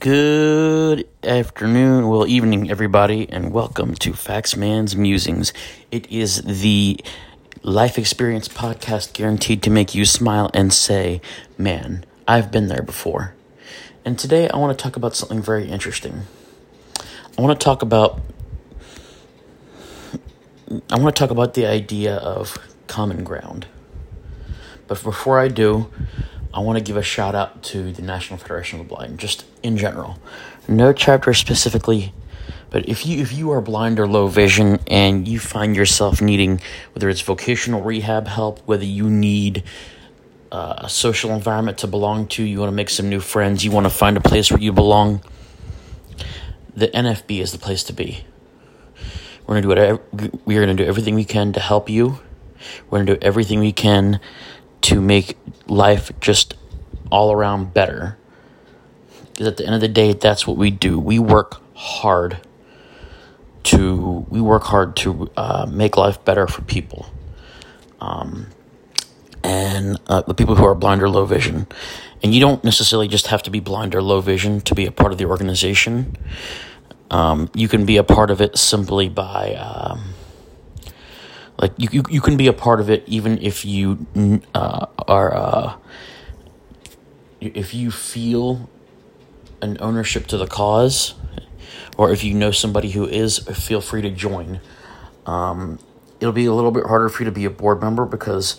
Good afternoon, well, evening, everybody, and welcome to Faxman's Musings. It is the life experience podcast guaranteed to make you smile and say, Man, I've been there before. And today I want to talk about something very interesting. I want to talk about I want to talk about the idea of common ground. But before I do, I want to give a shout out to the National Federation of the Blind, just in general. No chapter specifically, but if you if you are blind or low vision and you find yourself needing whether it's vocational rehab help, whether you need uh, a social environment to belong to, you want to make some new friends, you want to find a place where you belong, the NFB is the place to be. We're gonna do whatever we're gonna do everything we can to help you. We're gonna do everything we can to make life just all around better. Because at the end of the day, that's what we do. We work hard to we work hard to uh, make life better for people, um, and uh, the people who are blind or low vision. And you don't necessarily just have to be blind or low vision to be a part of the organization. Um, you can be a part of it simply by. Um, like you, you, you can be a part of it even if you uh, are uh, if you feel an ownership to the cause, or if you know somebody who is, feel free to join. Um, it'll be a little bit harder for you to be a board member because,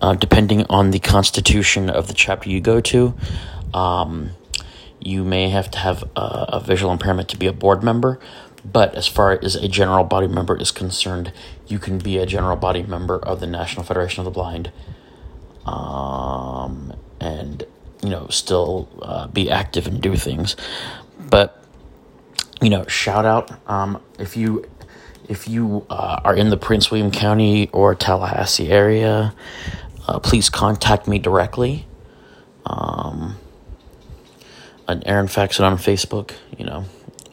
uh, depending on the constitution of the chapter you go to, um, you may have to have a, a visual impairment to be a board member. But as far as a general body member is concerned, you can be a general body member of the National Federation of the Blind, um, and you know still uh, be active and do things. But you know, shout out um, if you if you uh, are in the Prince William County or Tallahassee area, uh, please contact me directly. Um, an Aaron Faxon on Facebook, you know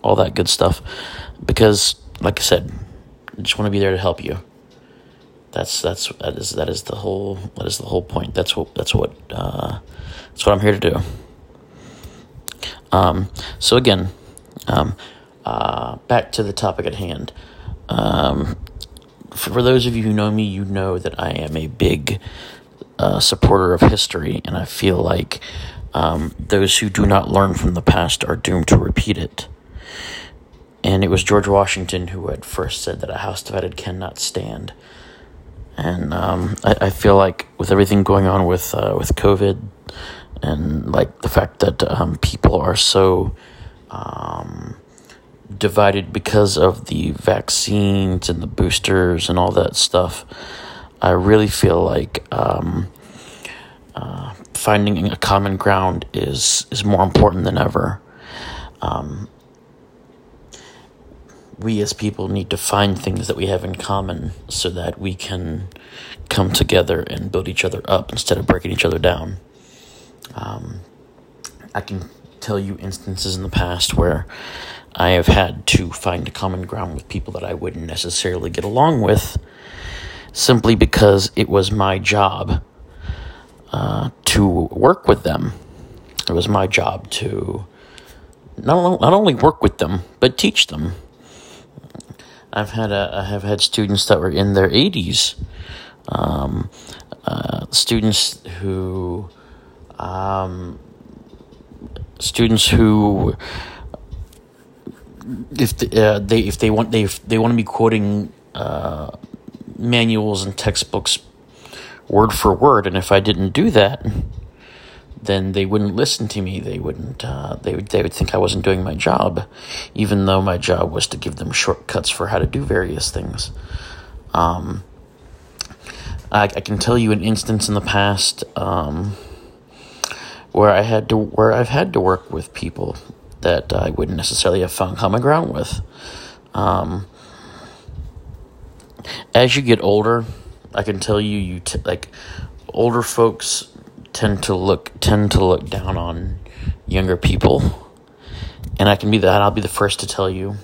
all that good stuff. Because, like I said, I just want to be there to help you. That's that's that is that is the whole that is the whole point. That's what that's what uh, that's what I'm here to do. Um, so again, um, uh, back to the topic at hand. Um, for those of you who know me, you know that I am a big uh, supporter of history, and I feel like um, those who do not learn from the past are doomed to repeat it. And it was George Washington who had first said that a house divided cannot stand. And um, I, I, feel like with everything going on with uh, with COVID, and like the fact that um, people are so um, divided because of the vaccines and the boosters and all that stuff, I really feel like um, uh, finding a common ground is is more important than ever. Um, we as people need to find things that we have in common so that we can come together and build each other up instead of breaking each other down. Um, I can tell you instances in the past where I have had to find a common ground with people that I wouldn't necessarily get along with simply because it was my job uh, to work with them. It was my job to not, not only work with them, but teach them I've had a, I have had students that were in their 80s, um, uh, students who, um, students who, if the, uh, they if they want they they want to be quoting uh, manuals and textbooks word for word, and if I didn't do that, then they wouldn't listen to me. They wouldn't. Uh, they would. They would think I wasn't doing my job, even though my job was to give them shortcuts for how to do various things. Um, I, I can tell you an instance in the past um, where I had to where I've had to work with people that I wouldn't necessarily have found common ground with. Um, as you get older, I can tell you, you t- like older folks tend to look tend to look down on younger people, and I can be that. I'll be the first to tell you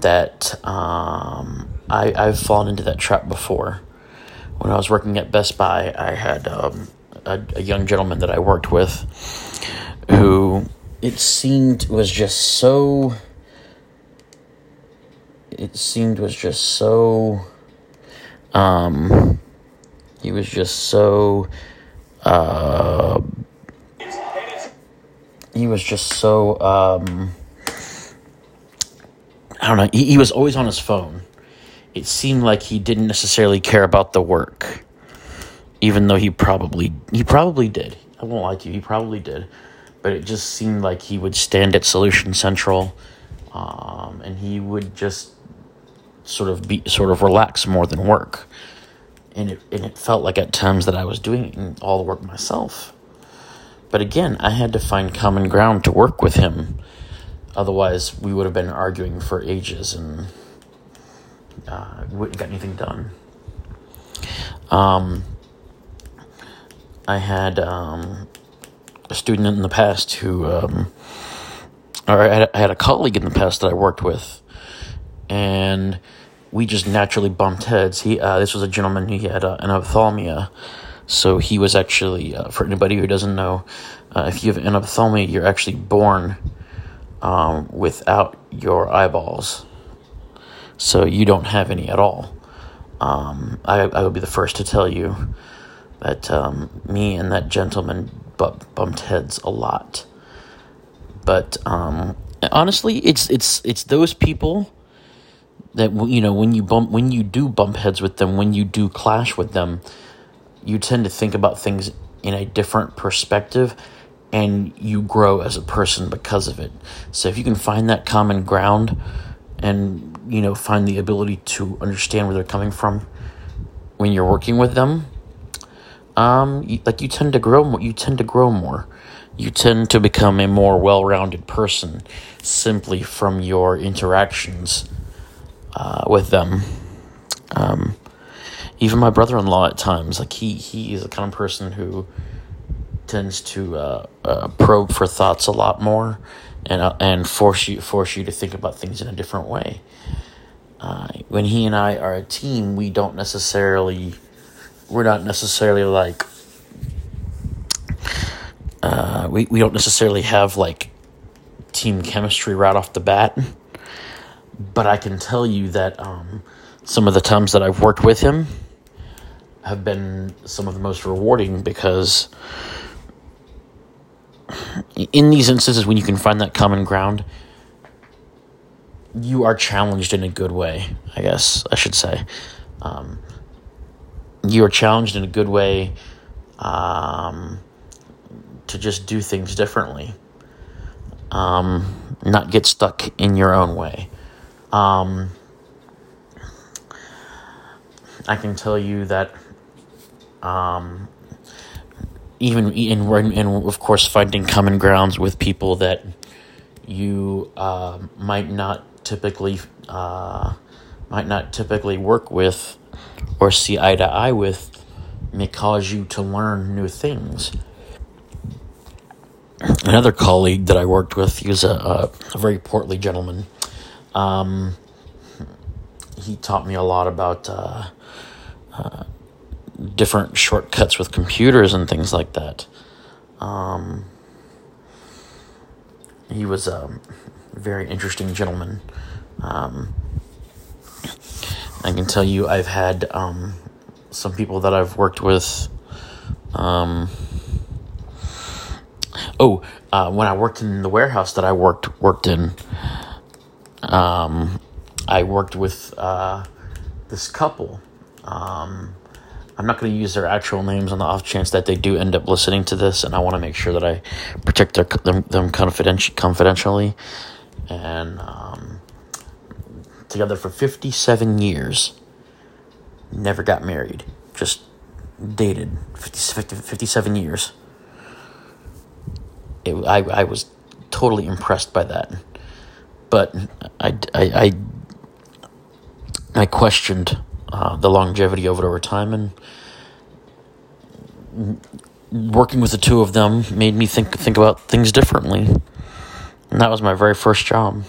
that um, I I've fallen into that trap before. When I was working at Best Buy, I had um, a, a young gentleman that I worked with who it seemed was just so it seemed was just so um he was just so uh he was just so um I don't know he, he was always on his phone. It seemed like he didn't necessarily care about the work even though he probably he probably did. I won't lie to you he probably did. But it just seemed like he would stand at Solution Central, um, and he would just sort of be sort of relax more than work, and it and it felt like at times that I was doing all the work myself. But again, I had to find common ground to work with him. Otherwise, we would have been arguing for ages and uh, wouldn't get anything done. Um, I had um, a student in the past who, um, or I had, I had a colleague in the past that I worked with, and we just naturally bumped heads. He, uh, this was a gentleman who had uh, anophthalmia, so he was actually, uh, for anybody who doesn't know, uh, if you have anophthalmia, you're actually born um, without your eyeballs, so you don't have any at all. Um, I, I would be the first to tell you that um, me and that gentleman bumped heads a lot. But um, honestly, it's it's it's those people that you know when you bump when you do bump heads with them, when you do clash with them, you tend to think about things in a different perspective and you grow as a person because of it. So if you can find that common ground and you know find the ability to understand where they're coming from when you're working with them, um, like you tend to grow more. You tend to grow more. You tend to become a more well-rounded person simply from your interactions uh, with them. Um, even my brother-in-law at times, like he he is the kind of person who tends to uh, uh, probe for thoughts a lot more, and uh, and force you force you to think about things in a different way. Uh, when he and I are a team, we don't necessarily we're not necessarily like uh, we we don't necessarily have like team chemistry right off the bat, but I can tell you that um, some of the times that I've worked with him have been some of the most rewarding because in these instances when you can find that common ground you are challenged in a good way i guess i should say um, you are challenged in a good way um, to just do things differently, um, not get stuck in your own way. Um, I can tell you that um, even in, in, of course, finding common grounds with people that you uh, might not typically uh, might not typically work with or see eye to eye with may cause you to learn new things. Another colleague that I worked with, he was a, a very portly gentleman. Um, he taught me a lot about uh, uh, different shortcuts with computers and things like that. Um, he was a very interesting gentleman. Um, I can tell you I've had um, some people that I've worked with. Um, oh, uh, when I worked in the warehouse that I worked worked in, um, I worked with uh, this couple. Um, I'm not going to use their actual names on the off chance that they do end up listening to this, and I want to make sure that I protect their, them, them confidenti- confidentially. And um, together for 57 years, never got married, just dated 50, 57 years. It, I, I was totally impressed by that. But I, I, I, I questioned uh, the longevity of it over time, and working with the two of them made me think think about things differently. And that was my very first job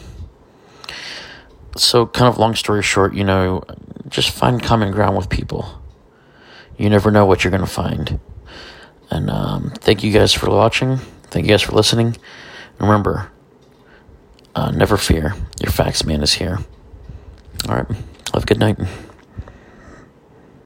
so kind of long story short, you know, just find common ground with people. You never know what you're going to find. And um, thank you guys for watching. Thank you guys for listening. remember, uh, never fear. Your fax man is here. All right. Have a good night.